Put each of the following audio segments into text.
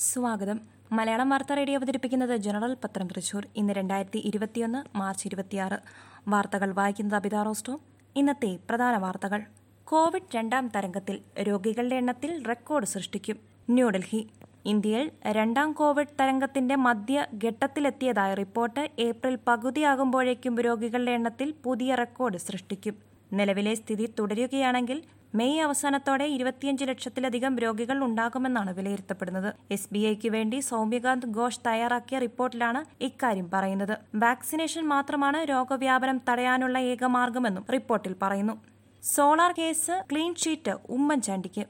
സ്വാഗതം. മലയാളം വാർത്താ റേഡിയോ അവതരിപ്പിക്കുന്നത് ജനറൽ പത്രം തൃശൂർ ഇന്ന് രണ്ടായിരത്തി ഇരുപത്തിയൊന്ന് മാർച്ച് ഇരുപത്തിയാറ്. വാർത്തകൾ വായിക്കുന്നത് അബിത റോസ്റ്റോ. ഇന്നത്തെ പ്രധാന വാർത്തകൾ. കോവിഡ് രണ്ടാം തരംഗത്തിൽ രോഗികളുടെ എണ്ണത്തിൽ റെക്കോർഡ് സൃഷ്ടിക്കും. ന്യൂഡൽഹി. ഇന്ത്യയിൽ രണ്ടാം കോവിഡ് തരംഗത്തിന്റെ മധ്യ മധ്യഘട്ടത്തിലെത്തിയതായ റിപ്പോർട്ട് ഏപ്രിൽ പകുതിയാകുമ്പോഴേക്കും രോഗികളുടെ എണ്ണത്തിൽ പുതിയ റെക്കോർഡ് സൃഷ്ടിക്കും. നിലവിലെ സ്ഥിതി തുടരുകയാണെങ്കിൽ മെയ് അവസാനത്തോടെ ഇരുപത്തിയഞ്ച് ലക്ഷത്തിലധികം രോഗികൾ ഉണ്ടാകുമെന്നാണ് വിലയിരുത്തപ്പെടുന്നത്. എസ് ബി ഐക്ക് വേണ്ടി സൗമ്യകാന്ത് ഘോഷ് തയ്യാറാക്കിയ റിപ്പോർട്ടിലാണ് ഇക്കാര്യം പറയുന്നത്. വാക്സിനേഷൻ മാത്രമാണ് രോഗവ്യാപനം തടയാനുള്ള ഏക മാർഗമെന്നും റിപ്പോർട്ടിൽ പറയുന്നു. സോളാർ കേസ് ക്ലീൻ ഷീറ്റ് ഉമ്മൻചാണ്ടിക്ക്.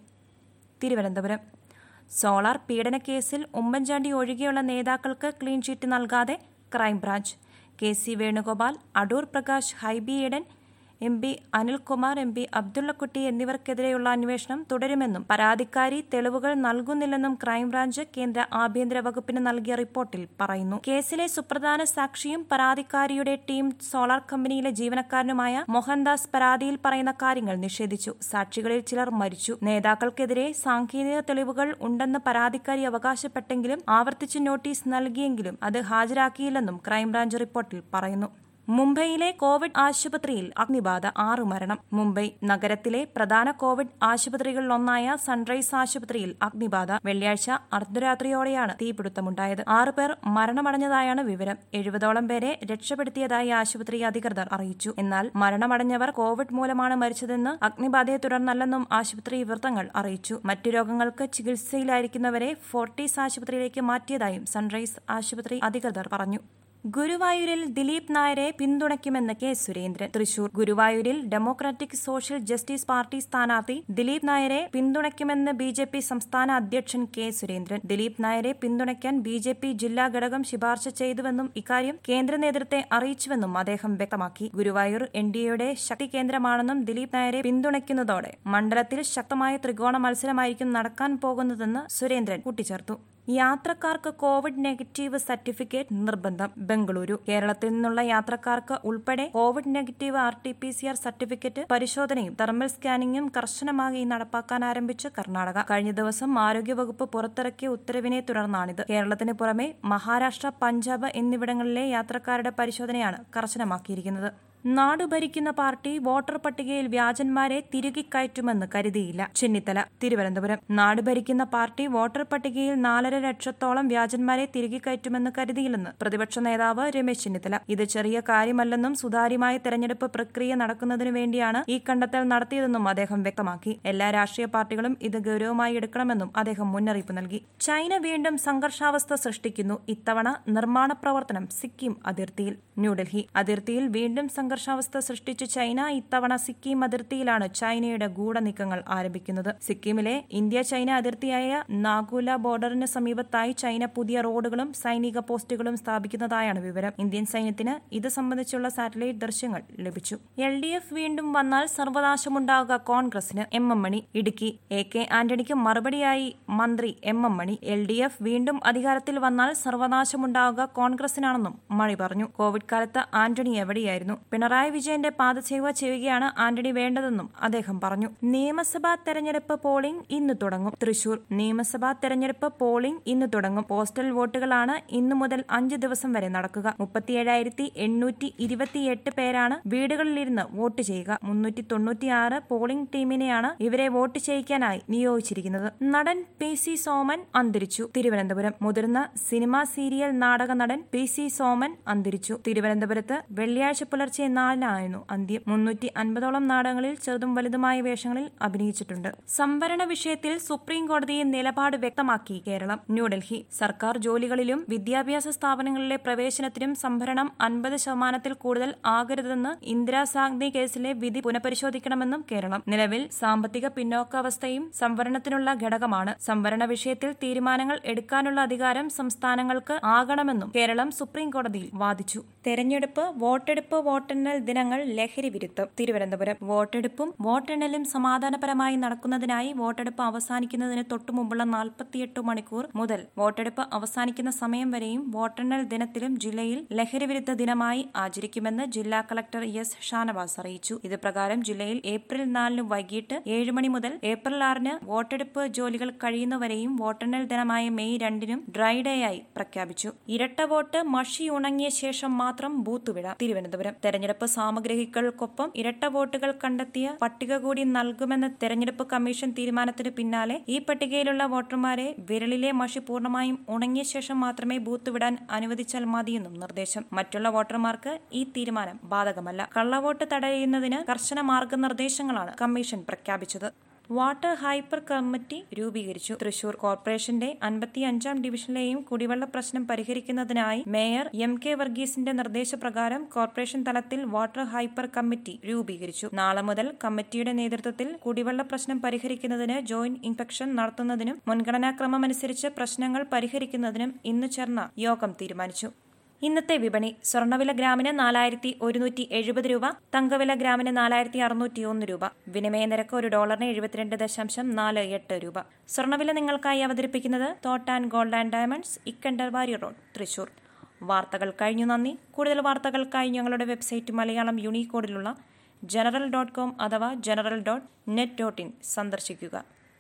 തിരുവനന്തപുരം. സോളാർ കേസിൽ ഉമ്മൻചാണ്ടി ഒഴികെയുള്ള നേതാക്കൾക്ക് ക്ലീൻ ഷീറ്റ് നൽകാതെ crime branch. K C Venugopal Adoor Prakash Hibi Eden M P Anilkumar M P Abdullakutty എന്നിവർക്കെതിരെയുള്ള അന്വേഷണം തുടരുമെന്നും പരാതിക്കാരി തെളിവുകൾ നൽകുന്നില്ലെന്നും ക്രൈംബ്രാഞ്ച് കേന്ദ്ര ആഭ്യന്തര വകുപ്പിന് നൽകിയ റിപ്പോർട്ടിൽ പറയുന്നു. കേസിലെ സുപ്രധാന സാക്ഷിയും പരാതിക്കാരിയുടെ ടീം സോളാർ കമ്പനിയിലെ ജീവനക്കാരനുമായ മോഹൻദാസ് പരാതിയിൽ പറയുന്ന കാര്യങ്ങൾ നിഷേധിച്ചു. സാക്ഷികളിൽ ചിലർ മരിച്ചു. നേതാക്കൾക്കെതിരെ സാങ്കേതിക തെളിവുകൾ ഉണ്ടെന്ന് പരാതിക്കാരി അവകാശപ്പെട്ടെങ്കിലും ആവർത്തിച്ച് നോട്ടീസ് നൽകിയെങ്കിലും അത് ഹാജരാക്കിയില്ലെന്നും ക്രൈംബ്രാഞ്ച് റിപ്പോർട്ടിൽ പറയുന്നു. മുംബൈയിലെ കോവിഡ് ആശുപത്രിയിൽ അഗ്നിബാധ ആറു മരണം. മുംബൈ നഗരത്തിലെ പ്രധാന കോവിഡ് ആശുപത്രികളിലൊന്നായ സൺറൈസ് ആശുപത്രിയിൽ അഗ്നിബാധ. വെള്ളിയാഴ്ച അർദ്ധരാത്രിയോടെയാണ് തീപിടുത്തമുണ്ടായത്. ആറു പേർ മരണമടഞ്ഞതായാണ് വിവരം. എഴുപതോളം പേരെ രക്ഷപ്പെടുത്തിയതായി ആശുപത്രി അധികൃതർ അറിയിച്ചു. എന്നാൽ മരണമടഞ്ഞവർ കോവിഡ് മൂലമാണ് മരിച്ചതെന്ന് അഗ്നിബാധയെ തുടർന്നല്ലെന്നും ആശുപത്രി വൃത്തങ്ങൾ അറിയിച്ചു. മറ്റു രോഗങ്ങൾക്ക് ചികിത്സയിലായിരിക്കുന്നവരെ ഫോർട്ടീസ് ആശുപത്രിയിലേക്ക് മാറ്റിയതായും സൺറൈസ് ആശുപത്രി അധികൃതർ പറഞ്ഞു. ഗുരുവായൂരിൽ ദിലീപ് നായരെ പിന്തുണയ്ക്കുമെന്ന് കെ സുരേന്ദ്രൻ. തൃശൂർ ഗുരുവായൂരിൽ ഡെമോക്രാറ്റിക് സോഷ്യൽ ജസ്റ്റിസ് പാർട്ടി സ്ഥാനാർത്ഥി ദിലീപ് നായരെ പിന്തുണയ്ക്കുമെന്ന് ബി ജെ പി സംസ്ഥാന അധ്യക്ഷൻ കെ സുരേന്ദ്രൻ. ദിലീപ് നായരെ പിന്തുണയ്ക്കാൻ ബി ജെ പി ജില്ലാ ഘടകം ശുപാർശ ചെയ്തുവെന്നും ഇക്കാര്യം കേന്ദ്ര നേതൃത്വത്തെ അറിയിച്ചുവെന്നും അദ്ദേഹം വ്യക്തമാക്കി. ഗുരുവായൂർ എൻ ഡി എയുടെ ശക്തി കേന്ദ്രമാണെന്നും ദിലീപ് നായരെ പിന്തുണയ്ക്കുന്നതോടെ മണ്ഡലത്തിൽ ശക്തമായ ത്രികോണ മത്സരമായിരിക്കും നടക്കാൻ പോകുന്നതെന്ന് സുരേന്ദ്രൻ കൂട്ടിച്ചേർത്തു. യാത്രക്കാർക്ക് കോവിഡ് നെഗറ്റീവ് സർട്ടിഫിക്കറ്റ് നിർബന്ധം. ബംഗളൂരു. കേരളത്തിൽ നിന്നുള്ള യാത്രക്കാർക്ക് ഉൾപ്പെടെ Covid negative R T P C R certificate പരിശോധനയും തെർമൽ സ്കാനിങ്ങും കർശനമായി നടപ്പാക്കാൻ ആരംഭിച്ച് കർണാടക. കഴിഞ്ഞ ദിവസം ആരോഗ്യവകുപ്പ് പുറത്തിറക്കിയ ഉത്തരവിനെ തുടർന്നാണിത്. കേരളത്തിന് പുറമെ മഹാരാഷ്ട്ര പഞ്ചാബ് എന്നിവിടങ്ങളിലെ യാത്രക്കാരുടെ പരിശോധനയാണ് കർശനമാക്കിയിരിക്കുന്നത്. നാട് ഭരിക്കുന്ന പാർട്ടി വോട്ടർ പട്ടികയിൽ വ്യാജന്മാരെ തിരുകി കയറ്റുമെന്ന് കരുതിയില്ല ചെന്നിത്തല തിരുവനന്തപുരം. നാട് ഭരിക്കുന്ന പാർട്ടി വോട്ടർ പട്ടികയിൽ നാലര ലക്ഷത്തോളം വ്യാജന്മാരെ തിരികെ കയറ്റുമെന്ന് കരുതിയില്ലെന്ന് പ്രതിപക്ഷ നേതാവ് രമേശ് ചെന്നിത്തല. ഇത് ചെറിയ കാര്യമല്ലെന്നും സുതാര്യമായ തെരഞ്ഞെടുപ്പ് പ്രക്രിയ നടക്കുന്നതിനു വേണ്ടിയാണ് ഈ കണ്ടെത്തൽ നടത്തിയതെന്നും അദ്ദേഹം വ്യക്തമാക്കി. എല്ലാ രാഷ്ട്രീയ പാർട്ടികളും ഇത് ഗൌരവമായി എടുക്കണമെന്നും അദ്ദേഹം മുന്നറിയിപ്പ് നൽകി. ചൈന വീണ്ടും സംഘർഷാവസ്ഥ സൃഷ്ടിക്കുന്നു. ഇത്തവണ നിർമ്മാണ പ്രവർത്തനം സിക്കിം അതിർത്തിയിൽ. ന്യൂഡൽഹി. അതിർത്തിയിൽ വീണ്ടും സംഘർഷാവസ്ഥ സൃഷ്ടിച്ച ചൈന ഇത്തവണ സിക്കിം അതിർത്തിയിലാണ് ചൈനയുടെ ഗൂഢനീക്കങ്ങൾ ആരംഭിക്കുന്നത്. സിക്കിമിലെ ഇന്ത്യ ചൈന അതിർത്തിയായ നാഗുല ബോർഡറിന് സമീപത്തായി ചൈന പുതിയ റോഡുകളും സൈനിക പോസ്റ്റുകളും സ്ഥാപിക്കുന്നതായാണ് വിവരം. ഇന്ത്യൻ സൈന്യത്തിന് ഇത് സംബന്ധിച്ചുള്ള സാറ്റലൈറ്റ് ദൃശ്യങ്ങൾ ലഭിച്ചു. എൽ ഡി എഫ് വീണ്ടും വന്നാൽ സർവനാശമുണ്ടാകുക കോൺഗ്രസിന് M M Mani Idukki. A K ആന്റണിക്ക് മറുപടിയായി മന്ത്രി M M Mani. L D F വീണ്ടും അധികാരത്തിൽ വന്നാൽ സർവനാശമുണ്ടാകുക കോൺഗ്രസിനാണെന്നും മണി പറഞ്ഞു. കോവിഡ് കാലത്ത് ആന്റണി എവിടെയായിരുന്നു? പിണറായി വിജയന്റെ പാദസേവ ചെയ്യുകയാണ് ആന്റണി വേണ്ടതെന്നും അദ്ദേഹം പറഞ്ഞു. നിയമസഭാ തെരഞ്ഞെടുപ്പ് പോളിംഗ് ഇന്ന് തുടങ്ങും. തൃശൂർ നിയമസഭാ തെരഞ്ഞെടുപ്പ് പോളിംഗ് ഇന്ന് തുടങ്ങും. പോസ്റ്റൽ വോട്ടുകളാണ് ഇന്നു മുതൽ അഞ്ച് ദിവസം വരെ നടക്കുക. മുപ്പത്തിയേഴായിരത്തി എണ്ണൂറ്റി ഇരുപത്തിയെട്ട് പേരാണ് വീടുകളിലിരുന്ന് വോട്ട് ചെയ്യുക. മുന്നൂറ്റി തൊണ്ണൂറ്റിയാറ് പോളിംഗ് ടീമിനെയാണ് ഇവരെ വോട്ട് ചെയ്യിക്കാനായി നിയോഗിച്ചിരിക്കുന്നത്. നടൻ പി സി സോമൻ അന്തരിച്ചു. തിരുവനന്തപുരം മുതിർന്ന സിനിമാ സീരിയൽ നാടക നടൻ പി സി സോമൻ അന്തരിച്ചു. തിരുവനന്തപുരത്ത് വെള്ളിയാഴ്ച പുലർച്ചെ നാലിനായിരുന്നു അന്ത്യം. മുന്നൂറ്റി അൻപതോളം നാടകങ്ങളിൽ ചെറുതും വലുതുമായ വേഷങ്ങളിൽ അഭിനയിച്ചിട്ടുണ്ട്. സംവരണ വിഷയത്തിൽ സുപ്രീം കോടതിയെ നിലപാട് വ്യക്തമാക്കി കേരളം ന്യൂഡൽഹി. സർക്കാർ ജോലികളിലും വിദ്യാഭ്യാസ സ്ഥാപനങ്ങളിലെ പ്രവേശനത്തിനും സംഭരണം അൻപത് ശതമാനത്തിൽ കൂടുതൽ ആകരുതെന്ന് ഇന്ദിരാ സാഗ്നി കേസിലെ വിധി പുനഃപരിശോധിക്കണമെന്നും കേരളം. നിലവിൽ സാമ്പത്തിക പിന്നോക്കാവസ്ഥയും സംവരണത്തിനുള്ള ഘടകമാണ്. സംവരണ വിഷയത്തിൽ തീരുമാനങ്ങൾ എടുക്കാനുള്ള അധികാരം സംസ്ഥാനങ്ങൾക്ക് ആകണമെന്നും കേരളം സുപ്രീം കോടതിയിൽ വാദിച്ചു. തെരഞ്ഞെടുപ്പ് വോട്ടെടുപ്പ് വോട്ടെണ്ണൽ വോട്ടെണ്ണൽ ദിനങ്ങൾ ലഹരി വിരുദ്ധം. തിരുവനന്തപുരം. വോട്ടെടുപ്പും വോട്ടെണ്ണലും സമാധാനപരമായി നടക്കുന്നതിനായി വോട്ടെടുപ്പ് അവസാനിക്കുന്നതിന് തൊട്ടുമുമ്പുള്ള നാൽപ്പത്തിയെട്ട് മണിക്കൂർ മുതൽ വോട്ടെടുപ്പ് അവസാനിക്കുന്ന സമയം വരെയും വോട്ടെണ്ണൽ ദിനത്തിലും ജില്ലയിൽ ലഹരി വിരുദ്ധ ദിനമായി ആചരിക്കുമെന്ന് ജില്ലാ കളക്ടർ എസ് ഷാനവാസ് അറിയിച്ചു. ഇത് പ്രകാരം ജില്ലയിൽ ഏപ്രിൽ നാലിന് വൈകിട്ട് ഏഴ് മണി മുതൽ ഏപ്രിൽ ആറിന് വോട്ടെടുപ്പ് ജോലികൾ കഴിയുന്നവരെയും വോട്ടെണ്ണൽ ദിനമായ മെയ് രണ്ടിനും ഡ്രൈ ഡേ ആയി പ്രഖ്യാപിച്ചു. ഇരട്ട വോട്ട് മഷി ഉണങ്ങിയ ശേഷം മാത്രം ബൂത്ത് വിടാം. തിരുവനന്തപുരം. തെരഞ്ഞെടുപ്പ് സാമഗ്രികൾക്കൊപ്പം ഇരട്ട വോട്ടുകൾ കണ്ടെത്തിയ പട്ടിക കൂടി നൽകുമെന്ന തെരഞ്ഞെടുപ്പ് കമ്മീഷൻ തീരുമാനത്തിന് പിന്നാലെ ഈ പട്ടികയിലുള്ള വോട്ടർമാരെ വിരലിലെ മഷി പൂർണമായും ഉണങ്ങിയ ശേഷം മാത്രമേ ബൂത്ത് വിടാൻ അനുവദിച്ചാൽ മതിയെന്നും നിർദ്ദേശം. മറ്റുള്ള വോട്ടർമാർക്ക് ഈ തീരുമാനം ബാധകമല്ല. കള്ളവോട്ട് തടയുന്നതിന് കർശന മാർഗനിർദ്ദേശങ്ങളാണ് കമ്മീഷൻ പ്രഖ്യാപിച്ചത്. വാട്ടർ ഹൈപ്പർ കമ്മിറ്റി രൂപീകരിച്ചു. തൃശൂർ കോർപ്പറേഷന്റെ അൻപത്തിയഞ്ചാം ഡിവിഷനിലെയും കുടിവെള്ള പ്രശ്നം പരിഹരിക്കുന്നതിനായി മേയർ എം കെ വർഗീസിന്റെ നിർദ്ദേശപ്രകാരം കോർപ്പറേഷൻ തലത്തിൽ വാട്ടർ ഹൈപ്പർ കമ്മിറ്റി രൂപീകരിച്ചു. നാളെ മുതൽ കമ്മിറ്റിയുടെ നേതൃത്വത്തിൽ കുടിവെള്ള പ്രശ്നം പരിഹരിക്കുന്നതിന് ജോയിന്റ് ഇൻസ്പെക്ഷൻ നടത്തുന്നതിനും മുൻഗണനാക്രമമനുസരിച്ച് പ്രശ്നങ്ങൾ പരിഹരിക്കുന്നതിനും ഇന്ന് ചേർന്ന യോഗം തീരുമാനിച്ചു. ഇന്നത്തെ വിപണി സ്വർണവില ഗ്രാമിന് നാലായിരത്തി ഒരുന്നൂറ്റി എഴുപത് രൂപ തങ്കവില ഗ്രാമിന് നാലായിരത്തി അറുന്നൂറ്റി ഒന്ന് രൂപ വിനിമയ നിരക്ക് ഒരു ഡോളറിന് എഴുപത്തിരണ്ട് ദശാംശം നാല് എട്ട് രൂപ. സ്വർണവില നിങ്ങൾക്കായി അവതരിപ്പിക്കുന്നത് thought and gold and diamonds Ikkanda Warrier road Thrissur. വാർത്തകൾ കഴിഞ്ഞു നന്ദി. കൂടുതൽ വാർത്തകൾക്കായി ഞങ്ങളുടെ വെബ്സൈറ്റ് മലയാളം യൂണിക്കോഡിലുള്ള ജനറൽ ഡോട്ട് കോം അഥവാ general dot net dot in സന്ദർശിക്കുക.